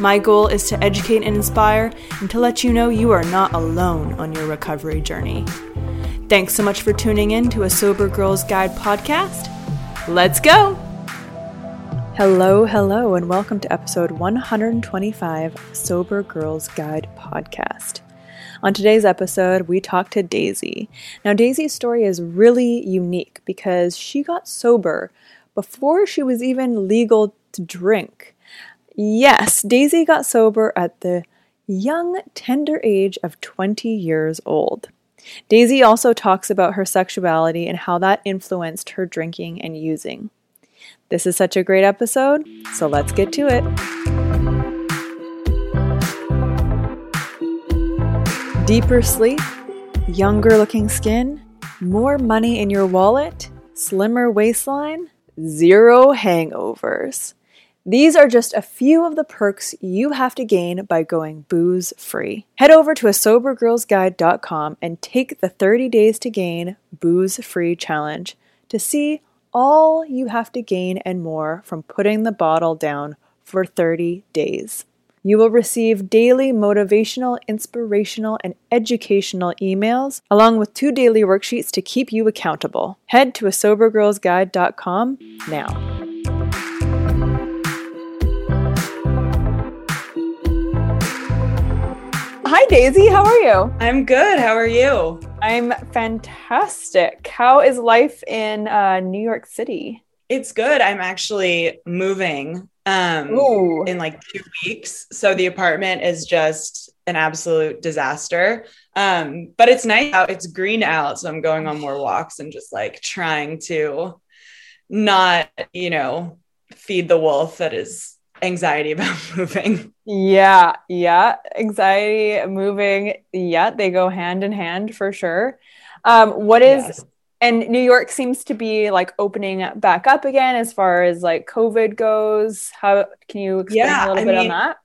My goal is to educate and inspire and to let you know you are not alone on your recovery journey. Thanks so much for tuning in to a Sober Girls Guide podcast. Let's go! Hello, hello, and welcome to episode 125 Sober Girls Guide podcast. On today's episode, we talk to Daisy. Now, Daisy's story is really unique because she got sober before she was even legal to drink. Yes, Daisy got sober at the young, tender age of 20 years old. Daisy also talks about her sexuality and how that influenced her drinking and using. This is such a great episode, so let's get to it. Deeper sleep, younger looking skin, more money in your wallet, slimmer waistline, zero hangovers. These are just a few of the perks you have to gain by going booze free. Head over to a sobergirlsguide.com and take the 30 days to gain booze free challenge to see all you have to gain and more from putting the bottle down for 30 days. You will receive daily motivational, inspirational, and educational emails, along with two daily worksheets to keep you accountable. Head to a sobergirlsguide.com now. Hi, Daisy. How are you? I'm good. How are you? I'm fantastic. How is life in uh, New York City? It's good. I'm actually moving um, Ooh. in like two weeks. So the apartment is just an absolute disaster. Um, but it's nice out. It's green out. So I'm going on more walks and just like trying to not, you know, feed the wolf that is anxiety about moving. Yeah, yeah. Anxiety, moving, yeah, they go hand in hand for sure. Um, what is yes. and New York seems to be like opening back up again as far as like COVID goes. How can you explain yeah, a little I bit mean, on that?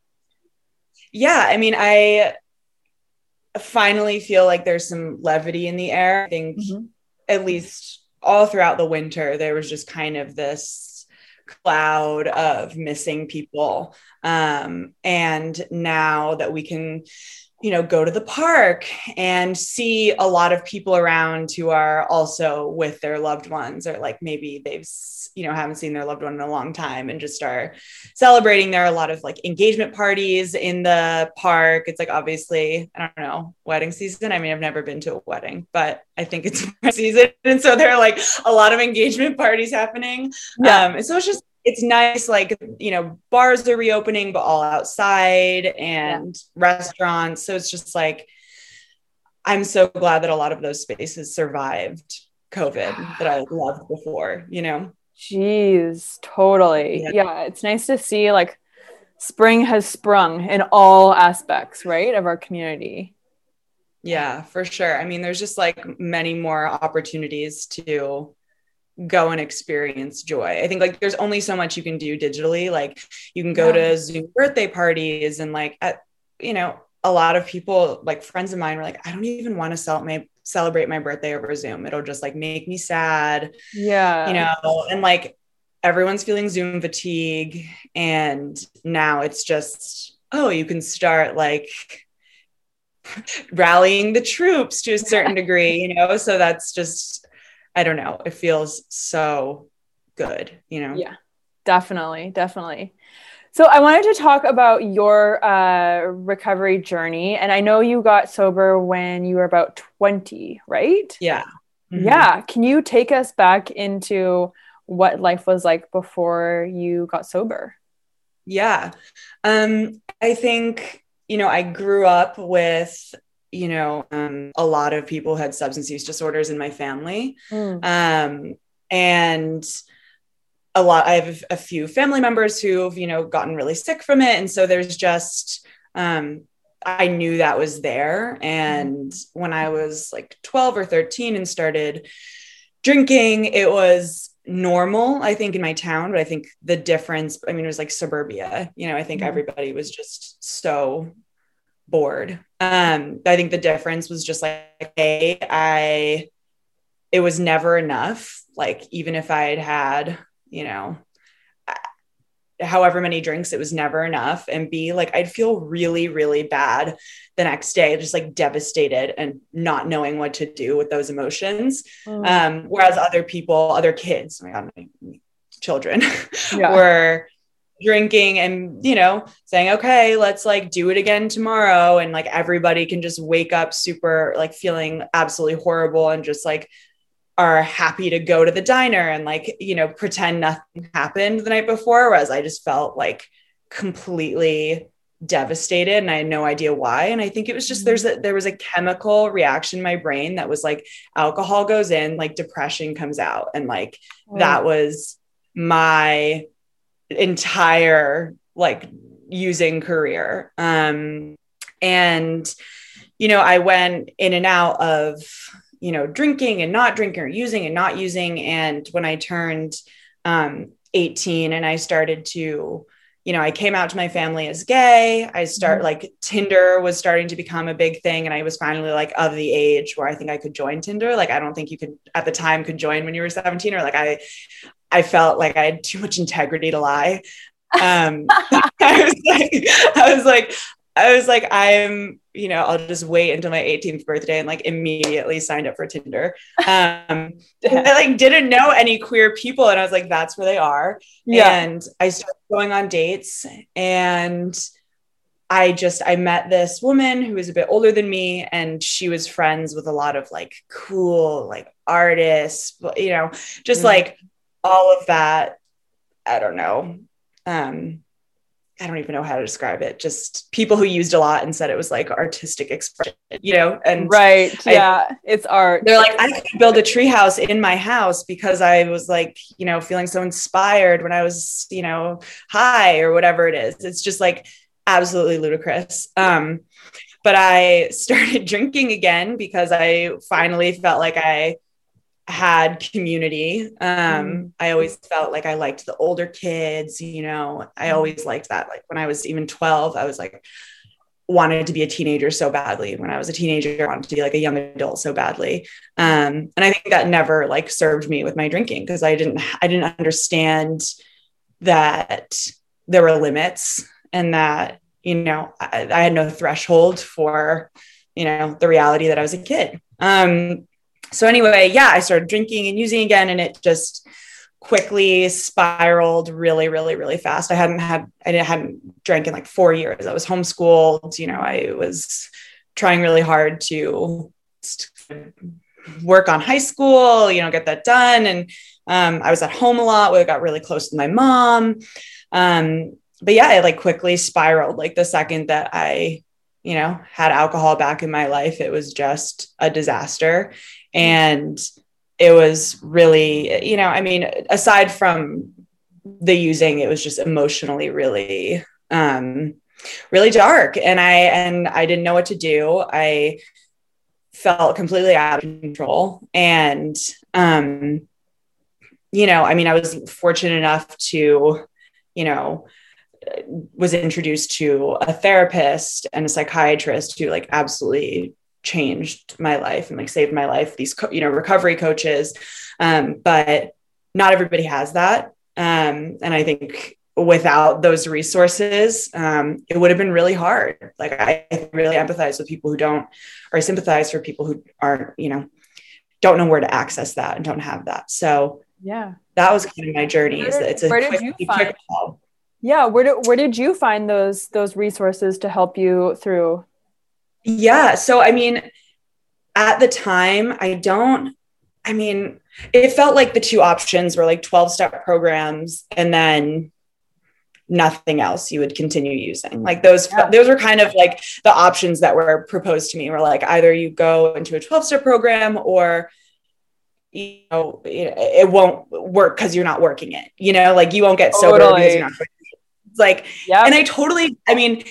Yeah, I mean, I finally feel like there's some levity in the air. I think mm-hmm. at least all throughout the winter, there was just kind of this cloud of missing people. Um, and now that we can, you know, go to the park and see a lot of people around who are also with their loved ones, or like maybe they've, you know, haven't seen their loved one in a long time and just are celebrating. There are a lot of like engagement parties in the park. It's like obviously, I don't know, wedding season. I mean, I've never been to a wedding, but I think it's season. And so there are like a lot of engagement parties happening. Yeah. Um, and so it's just it's nice like you know bars are reopening but all outside and yeah. restaurants. So it's just like i'm so glad that a lot of those spaces survived covid that i loved before you know? Jeez totally. Yeah. yeah it's nice to see like spring has sprung in all aspects right of our community. Yeah for sure. I mean there's just like many more opportunities to go and experience joy. I think like there's only so much you can do digitally. Like you can go yeah. to Zoom birthday parties and like at, you know, a lot of people, like friends of mine, were like, I don't even want to celebrate celebrate my birthday over Zoom. It'll just like make me sad. Yeah. You know, and like everyone's feeling Zoom fatigue. And now it's just, oh, you can start like rallying the troops to a certain degree, you know? So that's just, I don't know. It feels so good, you know? Yeah, definitely. Definitely. So I wanted to talk about your uh, recovery journey, and I know you got sober when you were about twenty, right? Yeah. Mm-hmm. Yeah. Can you take us back into what life was like before you got sober? Yeah. Um, I think, you know, I grew up with, you know, um, a lot of people had substance use disorders in my family. Mm. Um, and a lot i have a few family members who've you know gotten really sick from it and so there's just um i knew that was there and when i was like 12 or 13 and started drinking it was normal i think in my town but i think the difference i mean it was like suburbia you know i think mm-hmm. everybody was just so bored um i think the difference was just like hey i it was never enough like even if i had had you know, however many drinks, it was never enough. And B, like I'd feel really, really bad the next day, just like devastated and not knowing what to do with those emotions. Mm. Um, whereas other people, other kids, oh my God, my children yeah. were drinking and you know saying okay let's like do it again tomorrow. And like everybody can just wake up super like feeling absolutely horrible and just like are happy to go to the diner and like you know pretend nothing happened the night before. Whereas i just felt like completely devastated and i had no idea why. And i think it was just mm-hmm. there's a there was a chemical reaction in my brain that was like alcohol goes in like depression comes out. And like oh. that was my entire like using career um and you know i went in and out of you know, drinking and not drinking or using and not using. And when I turned um, 18 and I started to, you know, I came out to my family as gay. I start mm-hmm. like Tinder was starting to become a big thing. And I was finally like of the age where I think I could join Tinder. Like, I don't think you could at the time could join when you were 17 or like I, I felt like I had too much integrity to lie. Um, I was like, I was like, I was like, I'm, you know, I'll just wait until my 18th birthday and like immediately signed up for Tinder. Um, I like didn't know any queer people, and I was like, that's where they are. Yeah. And I started going on dates, and I just I met this woman who was a bit older than me, and she was friends with a lot of like cool like artists, you know, just mm like all of that. I don't know. Um, I don't even know how to describe it. Just people who used a lot and said it was like artistic expression, you know? And right. I, yeah. It's art. They're like, I could build a treehouse in my house because I was like, you know, feeling so inspired when I was, you know, high or whatever it is. It's just like absolutely ludicrous. Um, but I started drinking again because I finally felt like I had community. Um, mm. I always felt like I liked the older kids, you know, I mm. always liked that. Like when I was even 12, I was like, wanted to be a teenager so badly. When I was a teenager, I wanted to be like a young adult so badly. Um, and I think that never like served me with my drinking because I didn't, I didn't understand that there were limits and that, you know, I, I had no threshold for, you know, the reality that I was a kid. Um, so anyway, yeah, I started drinking and using again, and it just quickly spiraled really, really, really fast. I hadn't had, I hadn't drank in like four years. I was homeschooled. You know, I was trying really hard to work on high school, you know, get that done. And um, I was at home a lot. We got really close to my mom. Um, but yeah, it like quickly spiraled. Like the second that I, you know, had alcohol back in my life, it was just a disaster. And it was really, you know, I mean, aside from the using, it was just emotionally really, um, really dark. And I, and I didn't know what to do. I felt completely out of control. And, um, you know, I mean, I was fortunate enough to, you know, was introduced to a therapist and a psychiatrist who like absolutely changed my life and like saved my life these co- you know recovery coaches. Um, but not everybody has that. Um, and i think without those resources um, it would have been really hard. Like i really empathize with people who don't or I sympathize for people who aren't you know don't know where to access that and don't have that. So yeah. that was kind of my journey. Where is that it's a where did quick, you find, yeah where did, where did you find those those resources to help you through yeah so i mean at the time i don't i mean it felt like the two options were like 12 step programs and then nothing else you would continue using like those yeah. those were kind of like the options that were proposed to me were like either you go into a 12 step program or you know it won't work because you're not working it you know like you won't get sober totally. because you're not it's like yeah and i totally i mean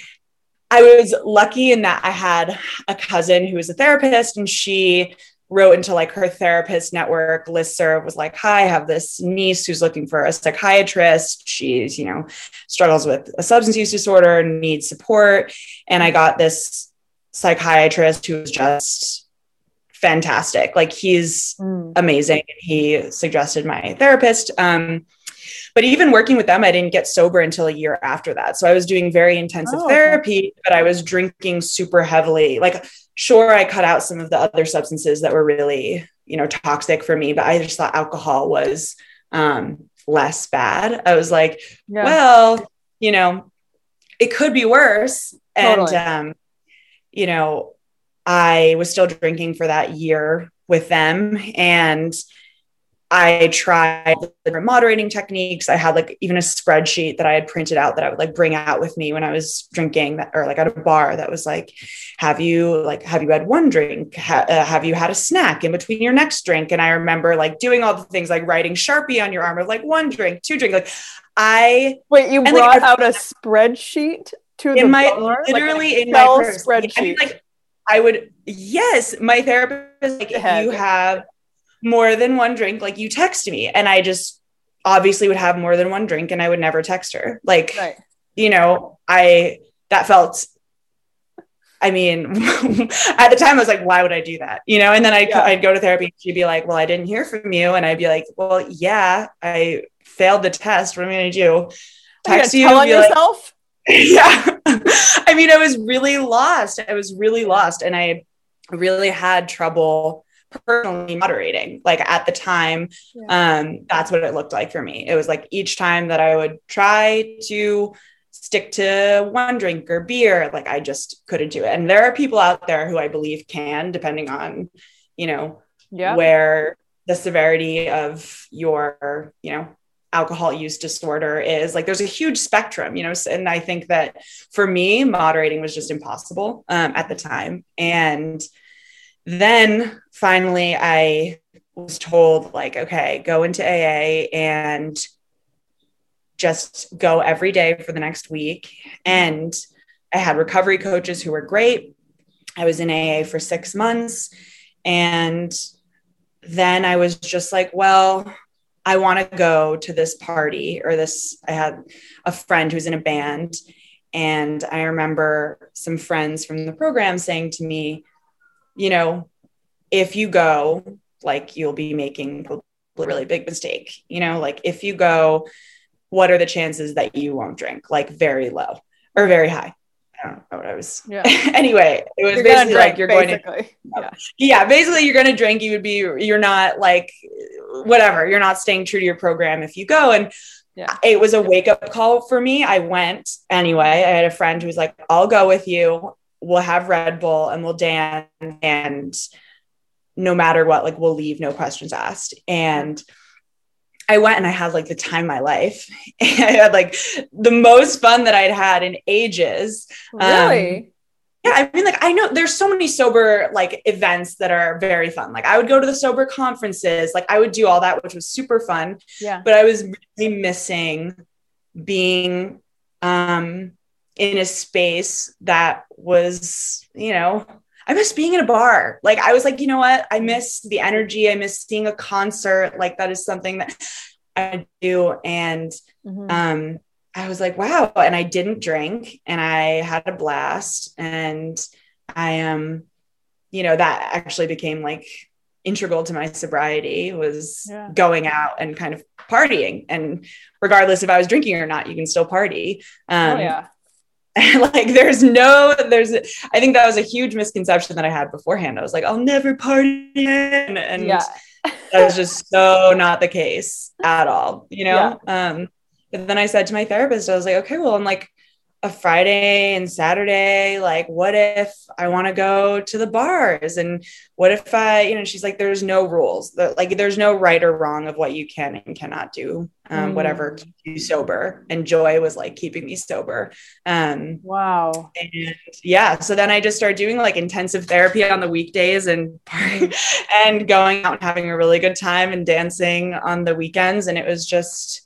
i was lucky in that i had a cousin who was a therapist and she wrote into like her therapist network listserv was like hi i have this niece who's looking for a psychiatrist. She's you know struggles with a substance use disorder and needs support. And i got this psychiatrist who was just fantastic. Like he's mm. amazing he suggested my therapist. Um, but even working with them i didn't get sober until a year after that so i was doing very intensive oh, therapy but i was drinking super heavily like sure I cut out some of the other substances that were really, you know, toxic for me, but I just thought alcohol was um, less bad. I was like, yeah. well, you know, it could be worse. Totally. And, um, you know, I was still drinking for that year with them. And I tried different moderating techniques. I had like even a spreadsheet that I had printed out that I would like bring out with me when I was drinking that, or like at a bar that was like, have you like, have you had one drink? Ha- uh, have you had a snack in between your next drink? And I remember like doing all the things like writing Sharpie on your arm of like one drink, two drink. Like I wait, you brought like, out a spreadsheet to in my bar? literally like in my purse. spreadsheet. I mean, like I would yes, my therapist like if you have more than one drink, like you text me. And I just obviously would have more than one drink and I would never text her. Like, right. you know, I, that felt, I mean, at the time I was like, why would I do that? You know, and then I'd, yeah. I'd go to therapy. She'd be like, well, I didn't hear from you. And I'd be like, well, yeah, I failed the test. What am I going to do? Text you. Tell yourself? Like, yeah. I mean, I was really lost. I was really lost. And I really had trouble personally moderating like at the time yeah. um that's what it looked like for me it was like each time that i would try to stick to one drink or beer like i just couldn't do it and there are people out there who i believe can depending on you know yeah. where the severity of your you know alcohol use disorder is like there's a huge spectrum you know and i think that for me moderating was just impossible um, at the time and then finally I was told like, okay, go into AA and just go every day for the next week. And I had recovery coaches who were great. I was in AA for six months. And then I was just like, well, I want to go to this party or this. I had a friend who's in a band. And I remember some friends from the program saying to me, you know, if you go, like you'll be making a really big mistake. You know, like if you go, what are the chances that you won't drink? Like very low or very high. I don't know what I was. Yeah. anyway, it was you're basically drink, like you're basically. going to. Yeah. yeah, basically you're going to drink. You would be. You're not like whatever. You're not staying true to your program if you go. And yeah. it was a wake up call for me. I went anyway. I had a friend who was like, "I'll go with you. We'll have Red Bull and we'll dance and." no matter what, like we'll leave, no questions asked. And I went and I had like the time of my life. I had like the most fun that I'd had in ages. Really? Um, yeah, I mean, like I know there's so many sober like events that are very fun. Like I would go to the sober conferences, like I would do all that, which was super fun. Yeah. But I was really missing being um in a space that was, you know, I miss being in a bar. Like I was like, you know what? I miss the energy. I miss seeing a concert. Like that is something that I do. And mm-hmm. um, I was like, wow. And I didn't drink and I had a blast. And I am, um, you know, that actually became like integral to my sobriety was yeah. going out and kind of partying. And regardless if I was drinking or not, you can still party. Um, oh, yeah. Like there's no there's I think that was a huge misconception that I had beforehand. I was like, I'll never party again. And yeah. that was just so not the case at all, you know? Yeah. Um, but then I said to my therapist, I was like, okay, well, I'm like a Friday and Saturday. Like, what if I want to go to the bars? And what if I, you know, she's like, there's no rules. Like, there's no right or wrong of what you can and cannot do. Um, mm. Whatever keep you sober. And joy was like keeping me sober. Um, wow. And yeah, so then I just started doing like intensive therapy on the weekdays and mm. and going out and having a really good time and dancing on the weekends. And it was just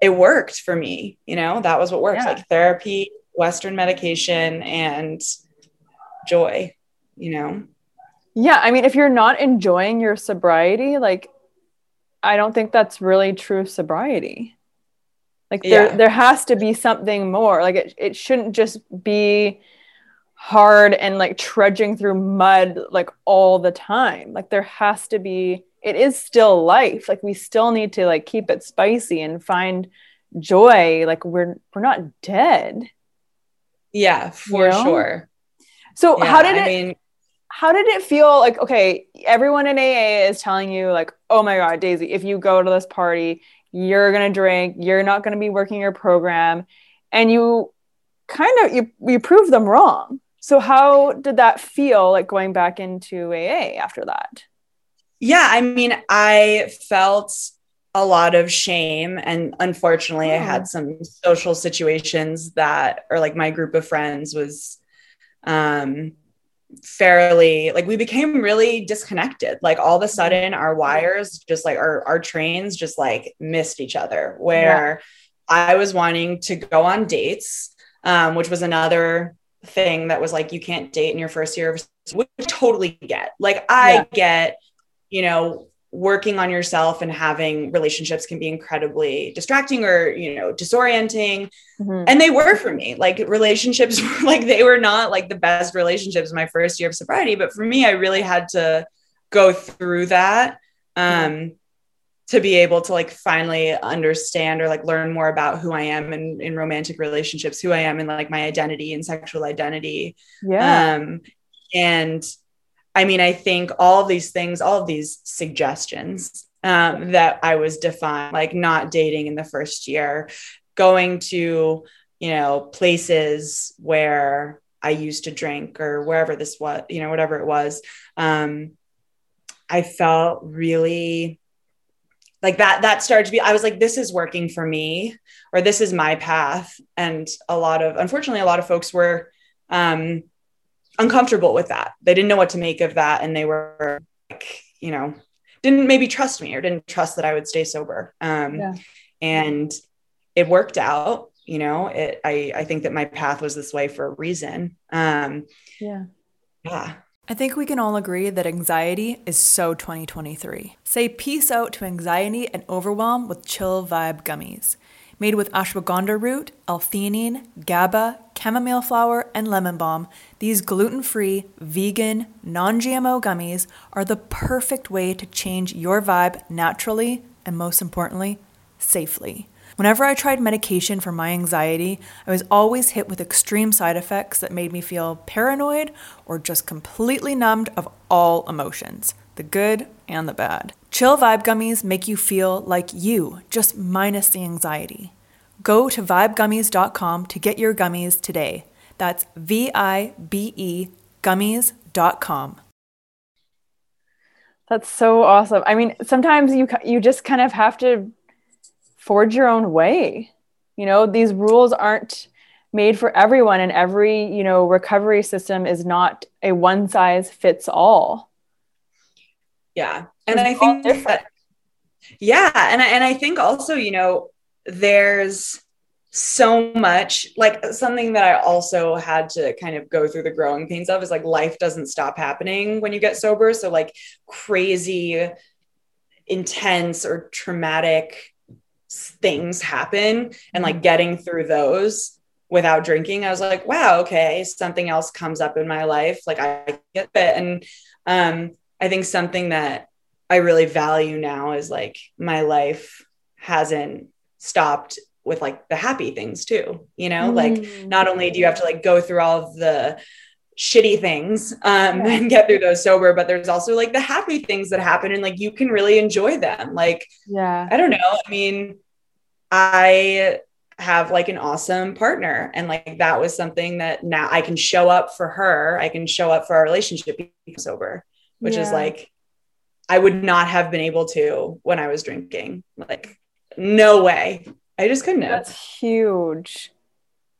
it worked for me. You know, that was what worked yeah. like therapy, Western medication, and joy, you know? Yeah. I mean, if you're not enjoying your sobriety, like, I don't think that's really true sobriety. Like there, yeah. there has to be something more. Like it, it shouldn't just be hard and like trudging through mud like all the time. Like there has to be it is still life. Like we still need to like keep it spicy and find joy. Like we're we're not dead. Yeah for you know? sure. So yeah, how did it I mean how did it feel like okay everyone in aa is telling you like oh my god daisy if you go to this party you're going to drink you're not going to be working your program and you kind of you you prove them wrong. So how did that feel like going back into aa after that yeah, I mean, I felt a lot of shame. And unfortunately, oh. I had some social situations that, or like my group of friends was um, fairly, like we became really disconnected. Like all of a sudden, our wires just like our, our trains just like missed each other, where yeah. I was wanting to go on dates, um, which was another thing that was like, you can't date in your first year of which I totally get. Like I yeah. get you know, working on yourself and having relationships can be incredibly distracting or you know disorienting mm-hmm. and they were for me like relationships were like they were not like the best relationships my first year of sobriety but for me i really had to go through that um mm-hmm. to be able to like finally understand or like learn more about who i am in, in romantic relationships who i am in like my identity and sexual identity yeah um and I mean, I think all of these things, all of these suggestions um, that I was defined, like not dating in the first year, going to, you know, places where I used to drink or wherever this was, you know, whatever it was. Um, I felt really like that that started to be i was like this is working for me or this is my path and a lot of unfortunately a lot of folks were um uncomfortable with that. They didn't know what to make of that. And they were like, you know, didn't maybe trust me or didn't trust that I would stay sober. Um, yeah. And it worked out, you know, it, I, I think that my path was this way for a reason. Um, yeah. Yeah. I think we can all agree that anxiety is so 2023. Say peace out to anxiety and overwhelm with chill vibe gummies. Made with ashwagandha root, L-theanine, GABA, chamomile flower, and lemon balm, these gluten free, vegan, non GMO gummies are the perfect way to change your vibe naturally and, most importantly, safely. Whenever I tried medication for my anxiety, I was always hit with extreme side effects that made me feel paranoid or just completely numbed of all emotions the good and the bad. Chill Vibe Gummies make you feel like you, just minus the anxiety. Go to vibegummies.com to get your gummies today. That's V I B E gummies.com. That's so awesome. I mean, sometimes you you just kind of have to forge your own way. You know, these rules aren't made for everyone and every, you know, recovery system is not a one size fits all. Yeah. And it's I think that yeah, and and I think also, you know, there's so much like something that I also had to kind of go through the growing pains of is like life doesn't stop happening when you get sober. So, like crazy, intense, or traumatic things happen and like getting through those without drinking, I was like, wow, okay, something else comes up in my life. Like I get it. And um, I think something that I really value now is like my life hasn't stopped with like the happy things too, you know, mm. like not only do you have to like go through all of the shitty things um yeah. and get through those sober but there's also like the happy things that happen and like you can really enjoy them. Like yeah. I don't know. I mean i have like an awesome partner and like that was something that now i can show up for her. I can show up for our relationship being sober which yeah. is like i would not have been able to when i was drinking like no way i just couldn't have. that's huge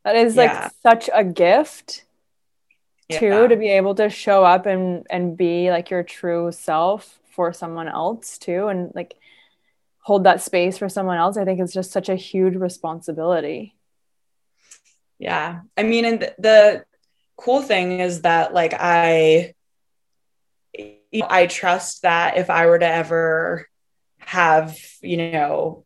that is like yeah. such a gift too yeah. to be able to show up and and be like your true self for someone else too and like hold that space for someone else i think it's just such a huge responsibility yeah i mean and the, the cool thing is that like i you know, i trust that if i were to ever have you know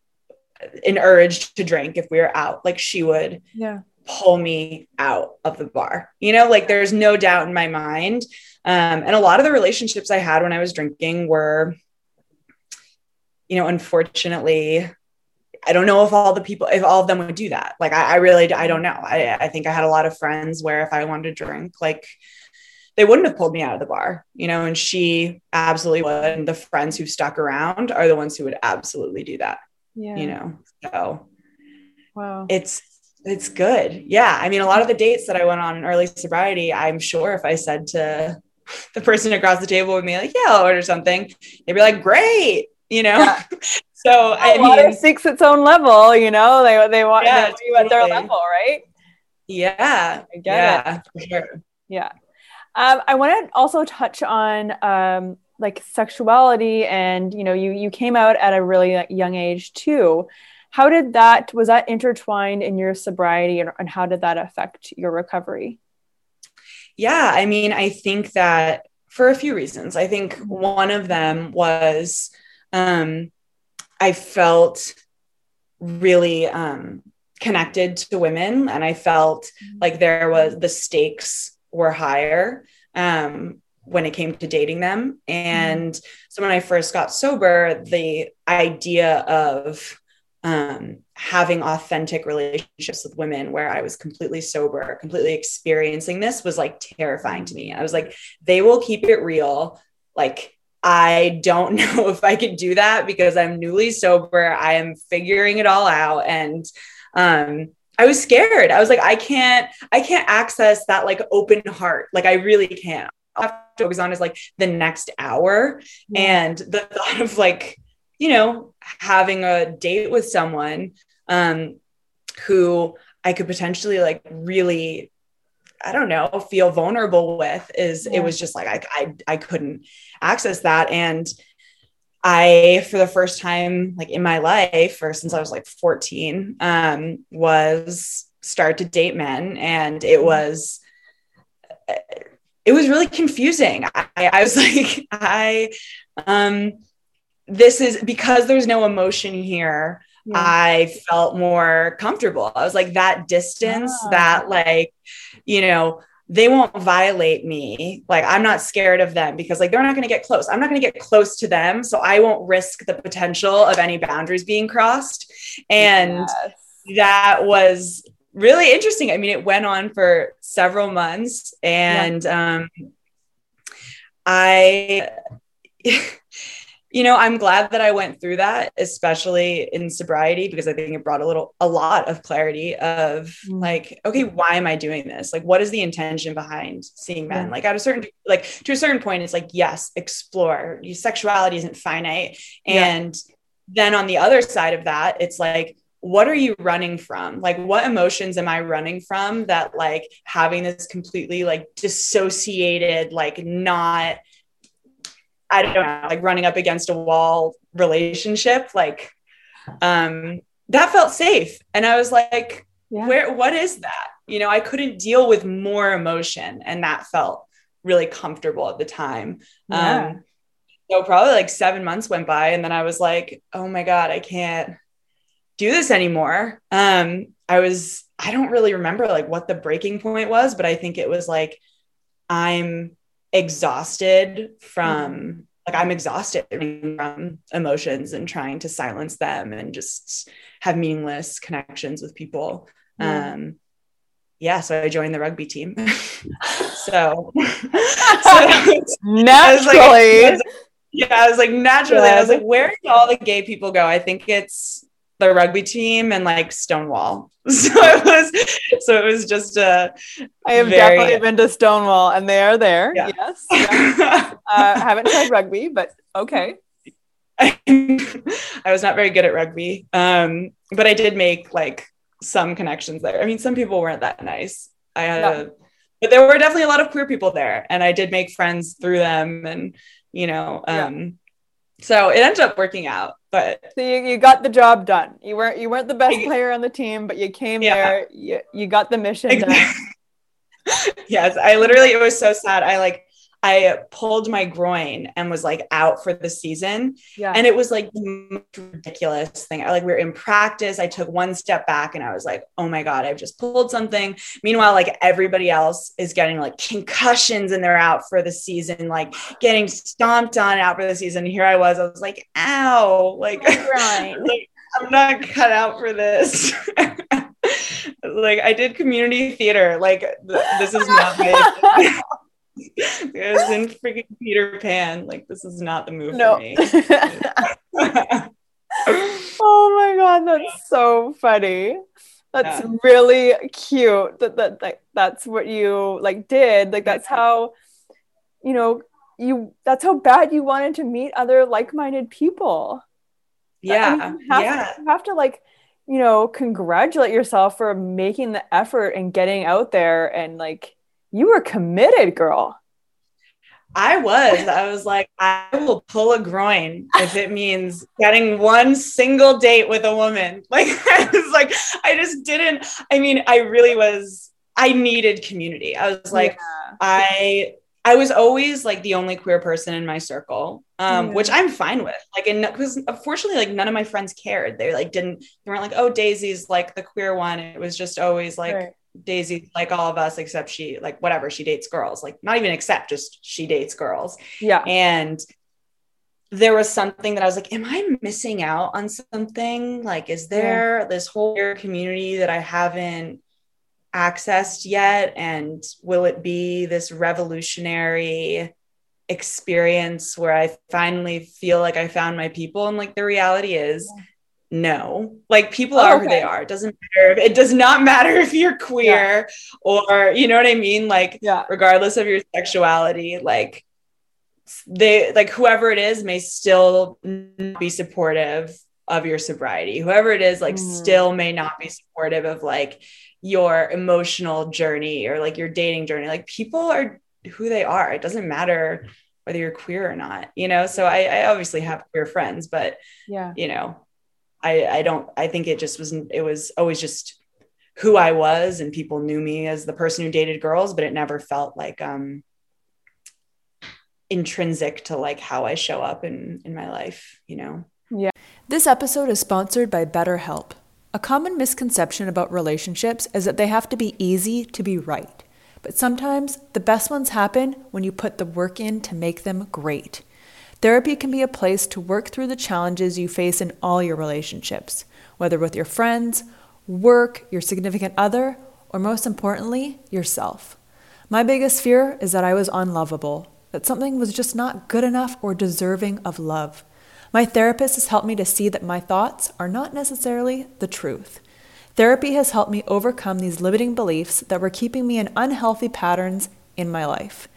an urge to drink if we were out like she would yeah pull me out of the bar. You know, like there's no doubt in my mind. Um, and a lot of the relationships I had when I was drinking were, you know, unfortunately, I don't know if all the people, if all of them would do that. Like, I, I really, I don't know. I, I think I had a lot of friends where if I wanted to drink, like, they wouldn't have pulled me out of the bar, you know, and she absolutely would. And the friends who stuck around are the ones who would absolutely do that. Yeah. You know, so wow. It's it's good. Yeah. I mean, a lot of the dates that I went on in early sobriety, I'm sure if I said to the person across the table with me, like, yeah, I'll order something, they'd be like, great, you know? Yeah. so well, I mean, seeks its own level, you know, they, they want, yeah, they want you at their level, right? Yeah. I get yeah, it. For sure. Yeah. Um, I want to also touch on um, like sexuality and, you know, you, you came out at a really young age too. How did that was that intertwined in your sobriety and, and how did that affect your recovery? Yeah i mean i think that for a few reasons. I think one of them was um, i felt really um, connected to women and i felt mm-hmm. like there was the stakes were higher um, when it came to dating them and mm-hmm. so when i first got sober the idea of um, having authentic relationships with women where I was completely sober, completely experiencing this was like terrifying to me. I was like, they will keep it real. Like, I don't know if I could do that because I'm newly sober. I am figuring it all out. And um, I was scared. I was like, I can't, I can't access that like open heart. Like I really can't. All I have to focus on is like the next hour. Yeah. And the thought of like, you know, having a date with someone um, who I could potentially like really, I don't know, feel vulnerable with is yeah. it was just like I, I I couldn't access that. And I, for the first time like in my life, or since I was like 14, um, was start to date men. And it mm-hmm. was it was really confusing. I, I was like, I um this is because there's no emotion here. Yeah. I felt more comfortable. I was like, that distance, oh. that like, you know, they won't violate me. Like, I'm not scared of them because, like, they're not going to get close. I'm not going to get close to them. So I won't risk the potential of any boundaries being crossed. And yes. that was really interesting. I mean, it went on for several months. And yeah. um, I. you know i'm glad that i went through that especially in sobriety because i think it brought a little a lot of clarity of mm. like okay why am i doing this? Like what is the intention behind seeing men? Like at a certain like to a certain point it's like yes explore. Your sexuality isn't finite. And yeah. then on the other side of that it's like what are you running from? Like what emotions am i running from that like having this completely like dissociated like not I don't know, like running up against a wall relationship, like um that felt safe. And I was like, yeah. where what is that? You know, I couldn't deal with more emotion and that felt really comfortable at the time. Yeah. Um so probably like seven months went by and then I was like, oh my God, I can't do this anymore. Um, I was, I don't really remember like what the breaking point was, but I think it was like, I'm exhausted from, mm-hmm. like, I'm exhausted from emotions and trying to silence them and just have meaningless connections with people. Mm-hmm. Um, yeah, so I joined the rugby team. so, so naturally. I like, yeah, I was like, naturally, I was like, where do all the gay people go? I think it's the rugby team and like Stonewall. So it was, so it was just a. I have very, definitely been to Stonewall, and they are there. Yeah. Yes. Yeah. uh, haven't tried rugby, but okay. I was not very good at rugby, um, but I did make like some connections there. I mean, some people weren't that nice. I had yeah. a, but there were definitely a lot of queer people there, and I did make friends through them, and you know, um, yeah. So it ended up working out. But so you, you got the job done. You weren't you weren't the best player on the team, but you came yeah. there. You you got the mission done. yes, I literally it was so sad. I like I pulled my groin and was like out for the season. Yeah. And it was like the most ridiculous thing. I like we are in practice. I took one step back and I was like, oh my God, I've just pulled something. Meanwhile, like everybody else is getting like concussions and they're out for the season, like getting stomped on out for the season. Here I was, I was like, ow, like, right. like I'm not cut out for this. like I did community theater. Like th- this is not my was in freaking Peter Pan. Like this is not the move no. for me. oh my god, that's so funny. That's yeah. really cute. That, that that that's what you like did. Like that's how you know you that's how bad you wanted to meet other like-minded people. Yeah. I mean, you have yeah. To, you have to like you know congratulate yourself for making the effort and getting out there and like you were committed, girl. I was. I was like, I will pull a groin if it means getting one single date with a woman. Like, I was like, I just didn't. I mean, I really was. I needed community. I was like, yeah. I. I was always like the only queer person in my circle, um, which I'm fine with. Like, and because unfortunately, like none of my friends cared. They like didn't. They weren't like, oh, Daisy's like the queer one. It was just always like. Right Daisy, like all of us, except she, like whatever, she dates girls, like not even except, just she dates girls. Yeah. And there was something that I was like, am I missing out on something? Like, is there yeah. this whole community that I haven't accessed yet? And will it be this revolutionary experience where I finally feel like I found my people? And like the reality is, yeah no like people are okay. who they are it doesn't matter it does not matter if you're queer yeah. or you know what i mean like yeah. regardless of your sexuality like they like whoever it is may still be supportive of your sobriety whoever it is like mm. still may not be supportive of like your emotional journey or like your dating journey like people are who they are it doesn't matter whether you're queer or not you know so i, I obviously have queer friends but yeah you know I, I don't, I think it just wasn't, it was always just who I was and people knew me as the person who dated girls, but it never felt like, um, intrinsic to like how I show up in, in my life, you know? Yeah. This episode is sponsored by BetterHelp. A common misconception about relationships is that they have to be easy to be right. But sometimes the best ones happen when you put the work in to make them great. Therapy can be a place to work through the challenges you face in all your relationships, whether with your friends, work, your significant other, or most importantly, yourself. My biggest fear is that I was unlovable, that something was just not good enough or deserving of love. My therapist has helped me to see that my thoughts are not necessarily the truth. Therapy has helped me overcome these limiting beliefs that were keeping me in unhealthy patterns in my life.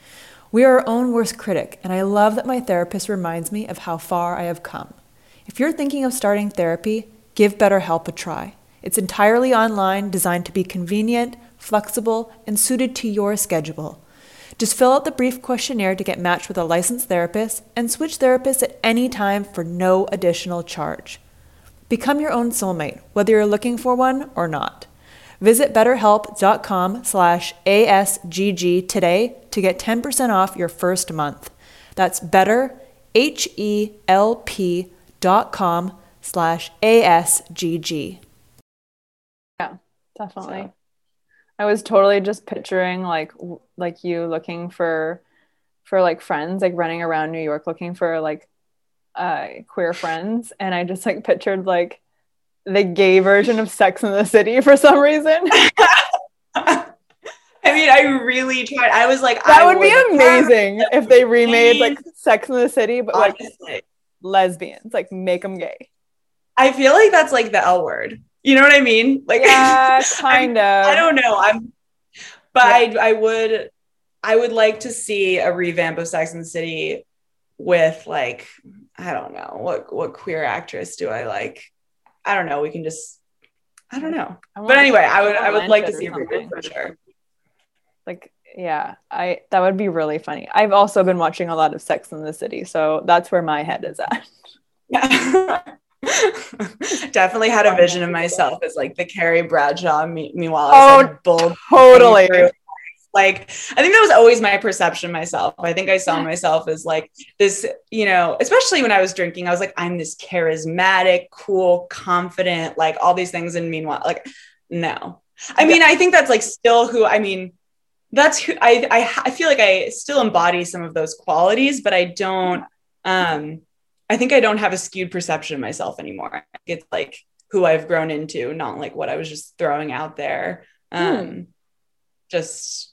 We are our own worst critic, and I love that my therapist reminds me of how far I have come. If you're thinking of starting therapy, give BetterHelp a try. It's entirely online, designed to be convenient, flexible, and suited to your schedule. Just fill out the brief questionnaire to get matched with a licensed therapist and switch therapists at any time for no additional charge. Become your own soulmate, whether you're looking for one or not. Visit betterhelp.com slash ASGG today to get 10% off your first month. That's better, H-E-L-P dot com slash ASGG. Yeah, definitely. So. I was totally just picturing like like you looking for for like friends, like running around New York looking for like uh queer friends and I just like pictured like the gay version of Sex in the City for some reason. I mean, I really tried. I was like, that would be amazing if they remade like Sex in the City, but like Honestly. lesbians, like make them gay. I feel like that's like the L word. You know what I mean? Like, yeah, kind of. I don't know. I'm, but yeah. I, I would, I would like to see a revamp of Sex in the City with like, I don't know what what queer actress do I like? I don't know. We can just, I don't know. I but anyway, I would, I would like to see a revamp for sure. Like, yeah, I that would be really funny. I've also been watching a lot of Sex in the City, so that's where my head is at. Yeah. Definitely had a vision of myself as like the Carrie Bradshaw. Me- meanwhile, I was oh, totally. Like, I think that was always my perception myself. I think I saw myself as like this, you know, especially when I was drinking, I was like, I'm this charismatic, cool, confident, like all these things. And meanwhile, like, no. I mean, I think that's like still who I mean, that's who I, I I feel like I still embody some of those qualities, but I don't um I think I don't have a skewed perception of myself anymore. It's like who I've grown into, not like what I was just throwing out there. Hmm. Um, hmm. Just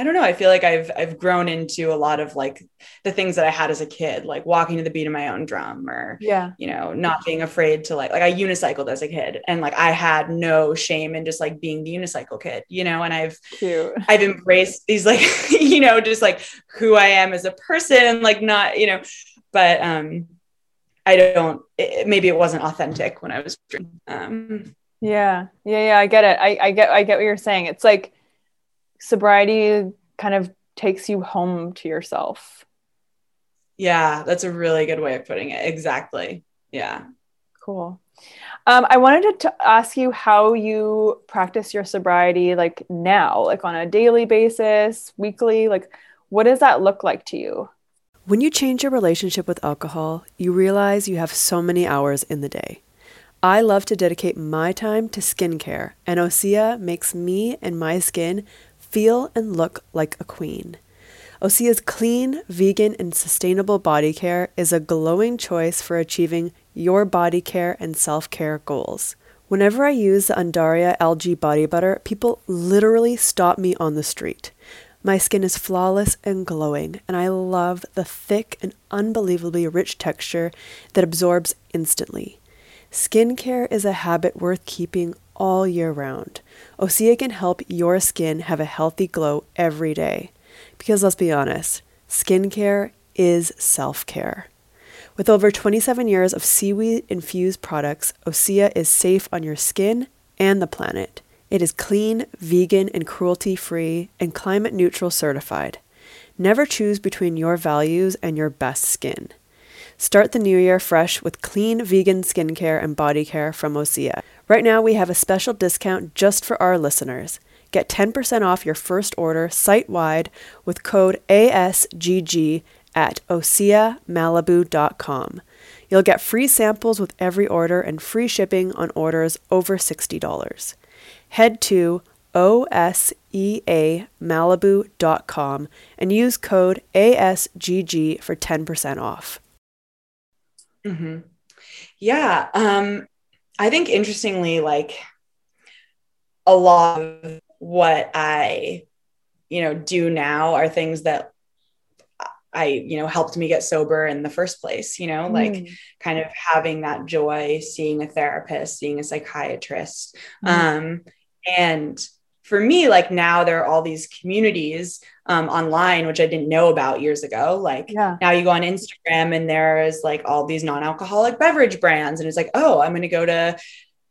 I don't know. I feel like I've I've grown into a lot of like the things that I had as a kid, like walking to the beat of my own drum, or yeah, you know, not being afraid to like like I unicycled as a kid, and like I had no shame in just like being the unicycle kid, you know. And I've Cute. I've embraced these like you know just like who I am as a person, like not you know, but um I don't, it, maybe it wasn't authentic when I was. Um, yeah. Yeah. Yeah. I get it. I, I get, I get what you're saying. It's like sobriety kind of takes you home to yourself. Yeah. That's a really good way of putting it. Exactly. Yeah. Cool. Um, I wanted to ask you how you practice your sobriety like now, like on a daily basis, weekly, like what does that look like to you? When you change your relationship with alcohol, you realize you have so many hours in the day. I love to dedicate my time to skincare, and Osea makes me and my skin feel and look like a queen. Osea's clean, vegan, and sustainable body care is a glowing choice for achieving your body care and self care goals. Whenever I use the Undaria algae body butter, people literally stop me on the street. My skin is flawless and glowing, and I love the thick and unbelievably rich texture that absorbs instantly. Skincare is a habit worth keeping all year round. Osea can help your skin have a healthy glow every day. Because let's be honest, skincare is self care. With over 27 years of seaweed infused products, Osea is safe on your skin and the planet. It is clean, vegan, and cruelty free, and climate neutral certified. Never choose between your values and your best skin. Start the new year fresh with clean vegan skincare and body care from Osea. Right now, we have a special discount just for our listeners. Get 10% off your first order site wide with code ASGG at OseaMalibu.com. You'll get free samples with every order and free shipping on orders over $60 head to oseamalibu.com and use code ASGG for 10% off. Mm-hmm. Yeah. Um, I think interestingly, like a lot of what I, you know, do now are things that I, you know, helped me get sober in the first place, you know, like mm. kind of having that joy, seeing a therapist, seeing a psychiatrist. Mm. Um, and for me, like now there are all these communities um, online, which I didn't know about years ago. Like yeah. now you go on Instagram and there's like all these non-alcoholic beverage brands. And it's like, oh, I'm going to go to,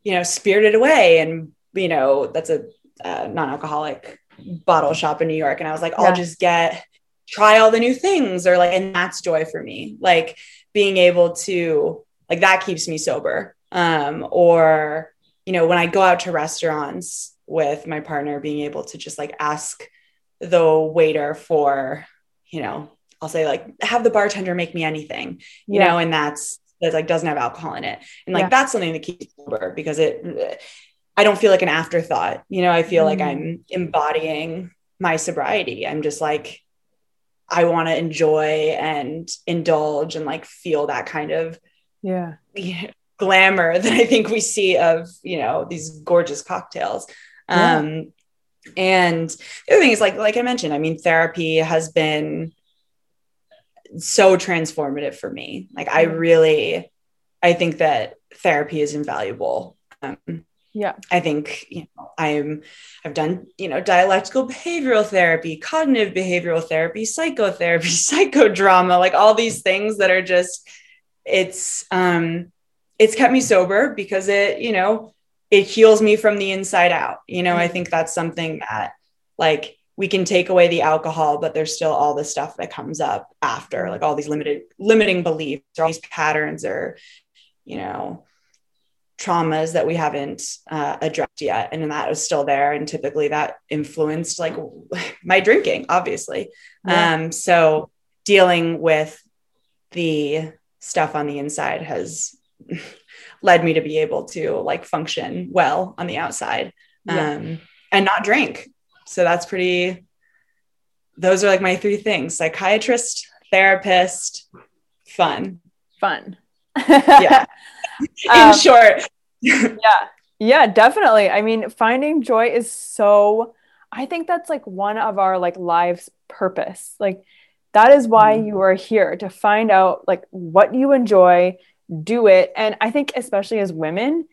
you know, Spirited Away. And, you know, that's a uh, non-alcoholic bottle shop in New York. And I was like, yeah. I'll just get, try all the new things or like, and that's joy for me. Like being able to, like that keeps me sober. Um, or, you know, when I go out to restaurants with my partner, being able to just like ask the waiter for, you know, I'll say like, have the bartender make me anything, you yeah. know, and that's that like doesn't have alcohol in it. And like yeah. that's something that keeps sober because it I don't feel like an afterthought. You know, I feel mm. like I'm embodying my sobriety. I'm just like I want to enjoy and indulge and like feel that kind of yeah glamour that I think we see of, you know, these gorgeous cocktails. Yeah. Um and the other thing is like like I mentioned, I mean therapy has been so transformative for me. Like I really I think that therapy is invaluable. Um, yeah. I think, you know, I'm I've done, you know, dialectical behavioral therapy, cognitive behavioral therapy, psychotherapy, psychodrama, like all these things that are just it's um it's kept me sober because it, you know, it heals me from the inside out. You know, mm-hmm. I think that's something that like we can take away the alcohol, but there's still all the stuff that comes up after, like all these limited limiting beliefs or all these patterns or, you know, traumas that we haven't uh, addressed yet. And that was still there. And typically that influenced like my drinking, obviously. Yeah. Um, so dealing with the stuff on the inside has led me to be able to like function well on the outside yeah. um, and not drink so that's pretty, those are like my three things psychiatrist, therapist, fun. Fun. yeah. In um, short. yeah. Yeah, definitely. I mean, finding joy is so, I think that's like one of our like lives purpose. Like, that is why mm-hmm. you are here to find out like what you enjoy, do it. And I think, especially as women,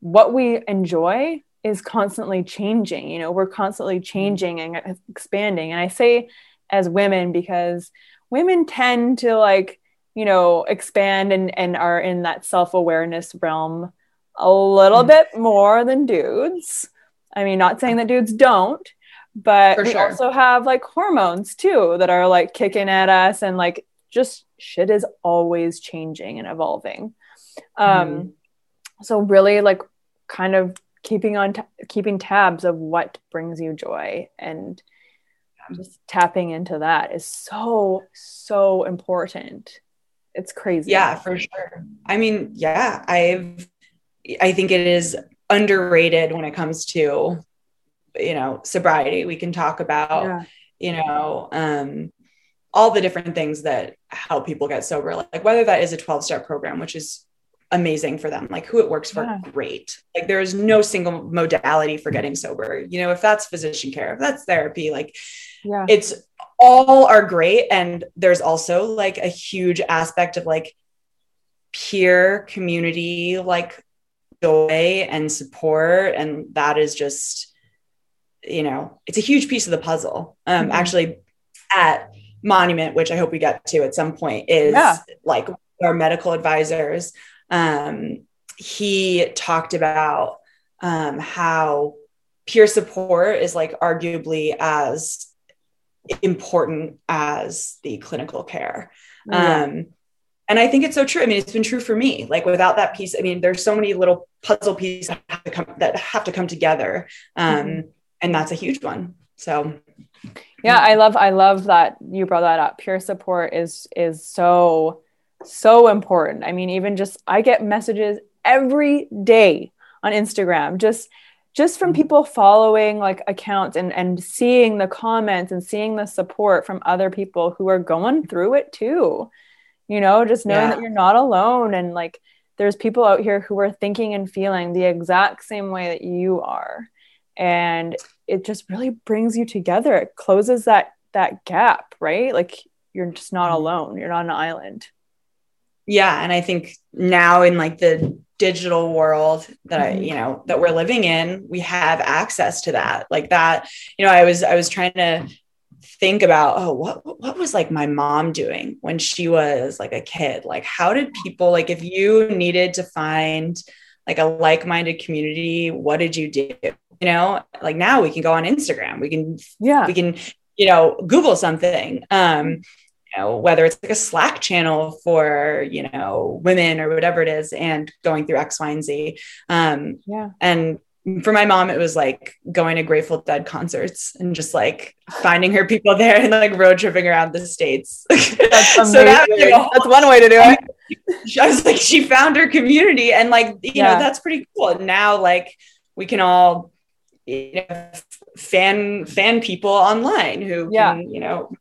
what we enjoy is constantly changing. You know, we're constantly mm-hmm. changing and expanding. And I say as women because women tend to like, you know, expand and, and are in that self awareness realm a little mm. bit more than dudes. I mean, not saying that dudes don't, but For we sure. also have like hormones too that are like kicking at us and like just shit is always changing and evolving. Um, mm. So, really, like, kind of keeping on t- keeping tabs of what brings you joy and just tapping into that is so so important it's crazy yeah for sure i mean yeah i've i think it is underrated when it comes to you know sobriety we can talk about yeah. you know um all the different things that help people get sober like whether that is a 12 step program which is amazing for them like who it works for yeah. great. Like there is no single modality for getting sober. You know if that's physician care if that's therapy like yeah. it's all are great. And there's also like a huge aspect of like peer community like joy and support. And that is just you know it's a huge piece of the puzzle. Um mm-hmm. actually at monument which i hope we get to at some point is yeah. like our medical advisors um, he talked about um, how peer support is like arguably as important as the clinical care. Yeah. Um, and I think it's so true. I mean, it's been true for me. Like without that piece, I mean, there's so many little puzzle pieces that have to come, that have to come together, um, mm-hmm. and that's a huge one. So, yeah, I love, I love that you brought that up. Peer support is is so so important. I mean, even just I get messages every day on Instagram, just just from mm-hmm. people following like accounts and and seeing the comments and seeing the support from other people who are going through it too. You know, just knowing yeah. that you're not alone and like there's people out here who are thinking and feeling the exact same way that you are. And it just really brings you together. It closes that that gap, right? Like you're just not mm-hmm. alone. You're not an island yeah and i think now in like the digital world that I, mm-hmm. you know that we're living in we have access to that like that you know i was i was trying to think about oh what what was like my mom doing when she was like a kid like how did people like if you needed to find like a like-minded community what did you do you know like now we can go on instagram we can yeah we can you know google something um you know, whether it's like a Slack channel for, you know, women or whatever it is, and going through X, Y, and Z. Um, yeah. And for my mom, it was like going to Grateful Dead concerts and just like finding her people there and like road tripping around the states. That's so that, you know, that's one way to do it. I was like, she found her community, and like, you yeah. know, that's pretty cool. And now, like, we can all, you know, fan fan people online who yeah. can, you know,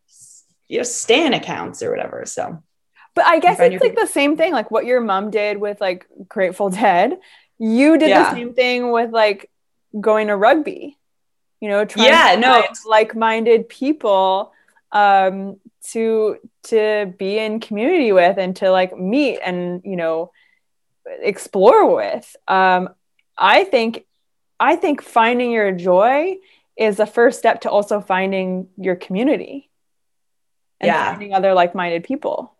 you know, stan accounts or whatever. So, but I guess it's like the same thing, like what your mom did with like Grateful Dead. You did yeah. the same thing with like going to rugby. You know, trying yeah, no, like-minded people um, to to be in community with and to like meet and you know explore with. Um, I think I think finding your joy is the first step to also finding your community and yeah. finding other like-minded people.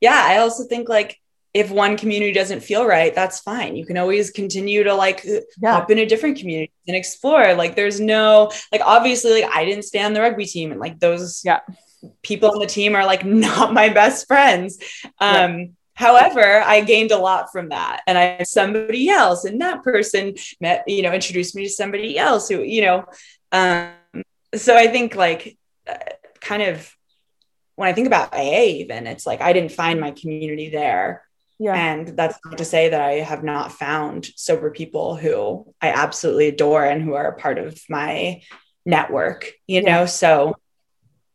Yeah, I also think like if one community doesn't feel right, that's fine. You can always continue to like yeah. hop in a different community and explore. Like there's no like obviously like I didn't stay on the rugby team and like those yeah people on the team are like not my best friends. Um yeah. However, I gained a lot from that, and I somebody else, and that person met, you know, introduced me to somebody else who, you know, um, so I think like uh, kind of when I think about AA, even it's like I didn't find my community there. Yeah. And that's not to say that I have not found sober people who I absolutely adore and who are a part of my network, you yeah. know? So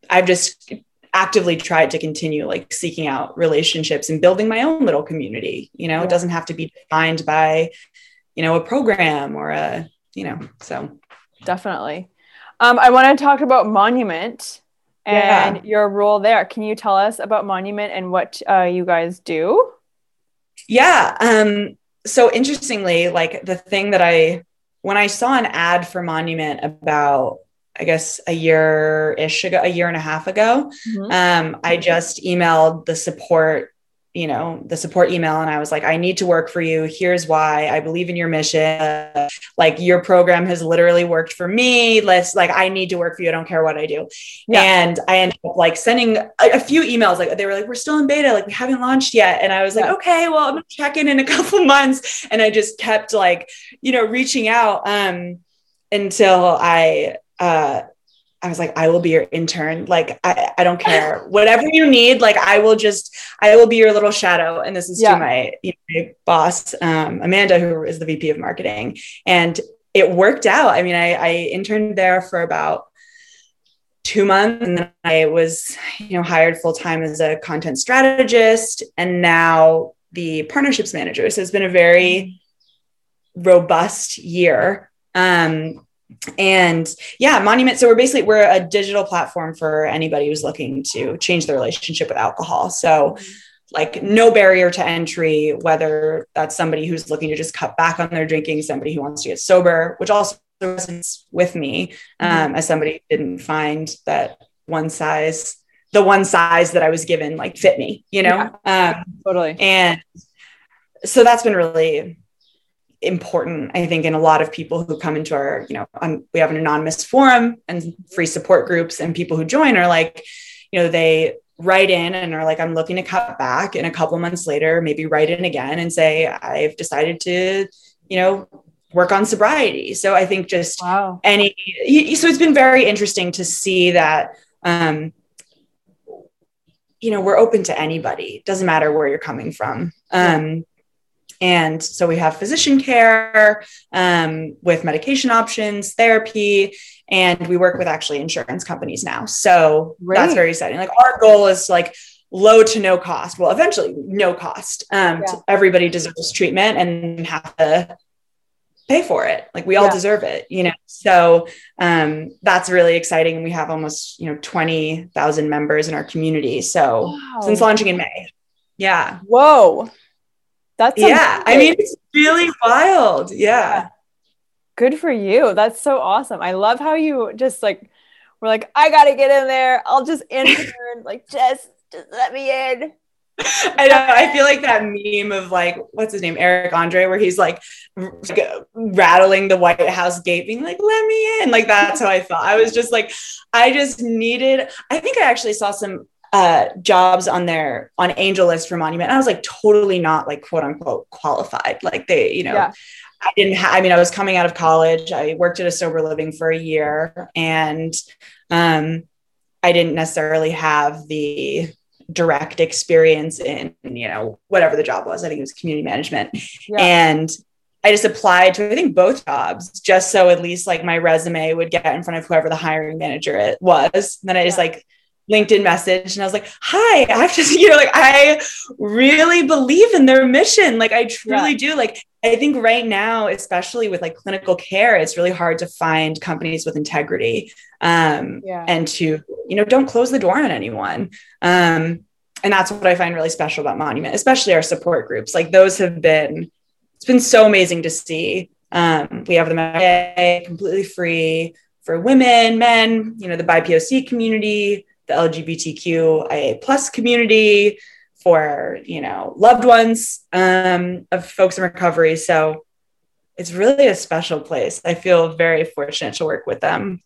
I've just actively tried to continue like seeking out relationships and building my own little community. You know, yeah. it doesn't have to be defined by, you know, a program or a, you know, so definitely. Um, I want to talk about Monument and yeah. your role there. Can you tell us about Monument and what uh, you guys do? Yeah. Um, so interestingly, like the thing that I, when I saw an ad for Monument about, I guess a year ish ago, a year and a half ago, mm-hmm. um, I just emailed the support you know the support email and i was like i need to work for you. Here's why. I believe in your mission. Like your program has literally worked for me. Let's like i need to work for you. I don't care what i do. Yeah. and i ended up like sending a, a, few emails. Like they were like we're still in beta. Like we haven't launched yet. And i was like yeah. okay well i'm gonna check in in a couple months. And i just kept like you know reaching out um until i uh I was like, I will be your intern. Like, I, I don't care. Whatever you need, like, I will just, I will be your little shadow. And this is yeah. to my, you know, my boss, um, Amanda, who is the VP of marketing. And it worked out. I mean, I, I interned there for about two months and then I was, you know, hired full time as a content strategist and now the partnerships manager. So it's been a very robust year. Um, and yeah monument so we're basically we're a digital platform for anybody who's looking to change their relationship with alcohol. So like no barrier to entry whether that's somebody who's looking to just cut back on their drinking somebody who wants to get sober which also resonates with me mm-hmm. um, as somebody who didn't find that one size the one size that i was given like fit me you know? Yeah, um, totally. and so that's been really important i think in a lot of people who come into our you know um, we have an anonymous forum and free support groups and people who join are like you know they write in and are like i'm looking to cut back and a couple months later maybe write in again and say i've decided to you know work on sobriety so i think just wow. any so it's been very interesting to see that um you know we're open to anybody doesn't matter where you're coming from um and so we have physician care um, with medication options, therapy, and we work with actually insurance companies now. So Great. that's very exciting. Like our goal is like low to no cost. Well, eventually no cost. Um, yeah. everybody deserves treatment and have to pay for it. Like we all yeah. deserve it, you know? So um, that's really exciting. We have almost, you know, 20,000 members in our community. So wow. since launching in May. Yeah. Whoa. That's yeah. I mean, it's really wild. Yeah. Good for you. That's so awesome. I love how you just like we're like, I gotta get in there. I'll just intern. like, just just let me in. I know. I feel like that meme of like, what's his name, Eric Andre, where he's like uh, rattling the White House gate, being like, "Let me in." Like that's how I felt. I was just like, I just needed. I think I actually saw some uh, jobs on their on AngelList for Monument. I was like totally not like quote unquote qualified. Like they, you know, yeah. I didn't have, I mean, I was coming out of college. I worked at a sober living for a year and um, I didn't necessarily have the direct experience in, you know, whatever the job was. I think it was community management. Yeah. And I just applied to, I think, both jobs just so at least like my resume would get in front of whoever the hiring manager it was. And then I just yeah. like LinkedIn message and I was like, hi, I have to, you know, like I really believe in their mission. Like I truly yeah. do. Like I think right now, especially with like clinical care, it's really hard to find companies with integrity um, yeah. and to, you know, don't close the door on anyone. Um, and that's what I find really special about Monument, especially our support groups. Like those have been, it's been so amazing to see. Um, we have them completely free for women, men, you know, the BIPOC community, the LGBTQIA plus community, for you know loved ones um, of folks in recovery. So it's really a special place. I feel very fortunate to work with them.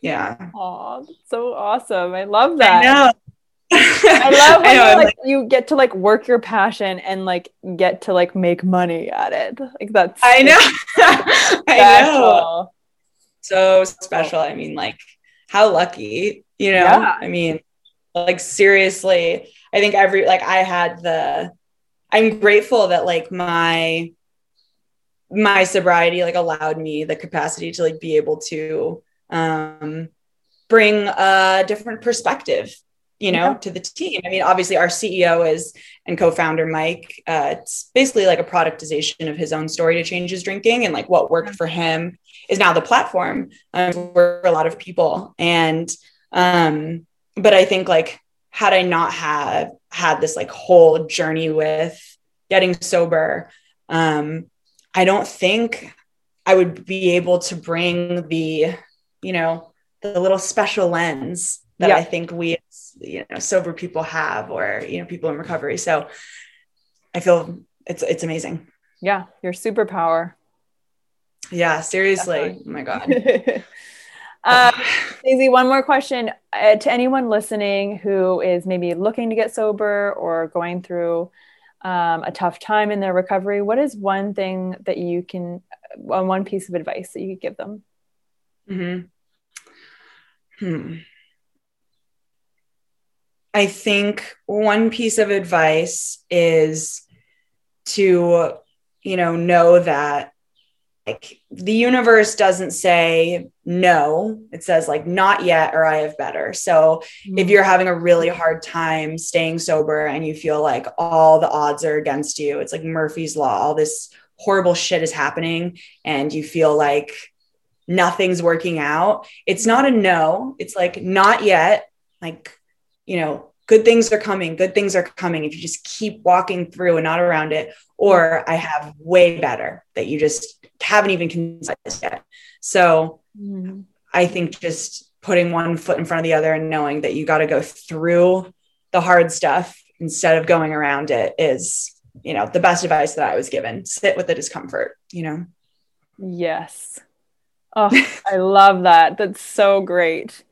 Yeah. Oh, so awesome! I love that. I know. I love I know, you, like, you get to like work your passion and like get to like make money at it. Like that's I know. I know. So special. I mean, like how lucky, you know? Yeah. I mean, like seriously, I think every like I had the I'm grateful that like my my sobriety like allowed me the capacity to like be able to um bring a different perspective you know yeah. to the team i mean obviously our ceo is and co-founder mike uh, it's basically like a productization of his own story to change his drinking and like what worked for him is now the platform um, for a lot of people and um but i think like had I not had had this like whole journey with getting sober, um, I don't think I would be able to bring the, you know, the little special lens that yeah. I think we, you know, sober people have, or you know, people in recovery. So I feel it's it's amazing. Yeah, your superpower. Yeah, seriously. Oh my god. Um, Daisy, one more question uh, to anyone listening who is maybe looking to get sober or going through um, a tough time in their recovery. What is one thing that you can, uh, one piece of advice that you could give them? Hmm. Hmm. I think one piece of advice is to, you know, know that like the universe doesn't say no. It says like not yet or i have better. So mm-hmm. if you're having a really hard time staying sober and you feel like all the odds are against you it's like murphy's law all this horrible shit is happening and you feel like nothing's working out it's not a no. It's like not yet. Like you know good things are coming good things are coming. If you just keep walking through and not around it or i have way better that you just haven't even considered yet. So mm. I think just putting one foot in front of the other and knowing that you got to go through the hard stuff instead of going around it is, you know, the best advice that I was given. Sit with the discomfort, you know? Yes. Oh, I love that. That's so great.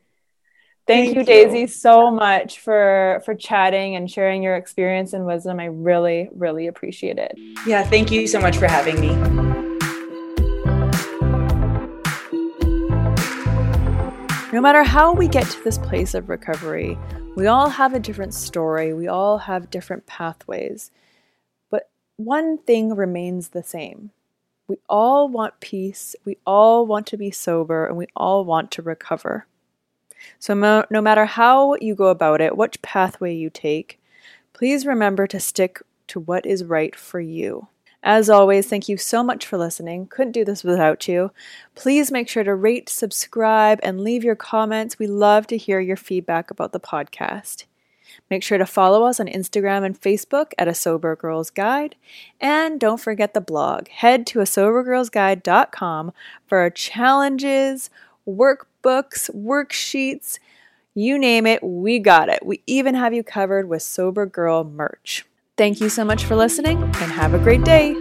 Thank, Thank you, Daisy, so much for for chatting and sharing your experience and wisdom. I really, really appreciate it. Yeah, thank you so much for having me. No matter how we get to this place of recovery, we all have a different story, we all have different pathways. But one thing remains the same. We all want peace, we all want to be sober, and we all want to recover. So, no, no matter how you go about it, which pathway you take, please remember to stick to what is right for you. As always, thank you so much for listening. Couldn't do this without you. Please make sure to rate, subscribe, and leave your comments. We love to hear your feedback about the podcast. Make sure to follow us on Instagram and Facebook at A Sober Girls Guide. And don't forget the blog. Head to a sobergirlsguide.com for our challenges, workbooks, worksheets, you name it, we got it. We even have you covered with Sober Girl merch. Thank you so much for listening and have a great day.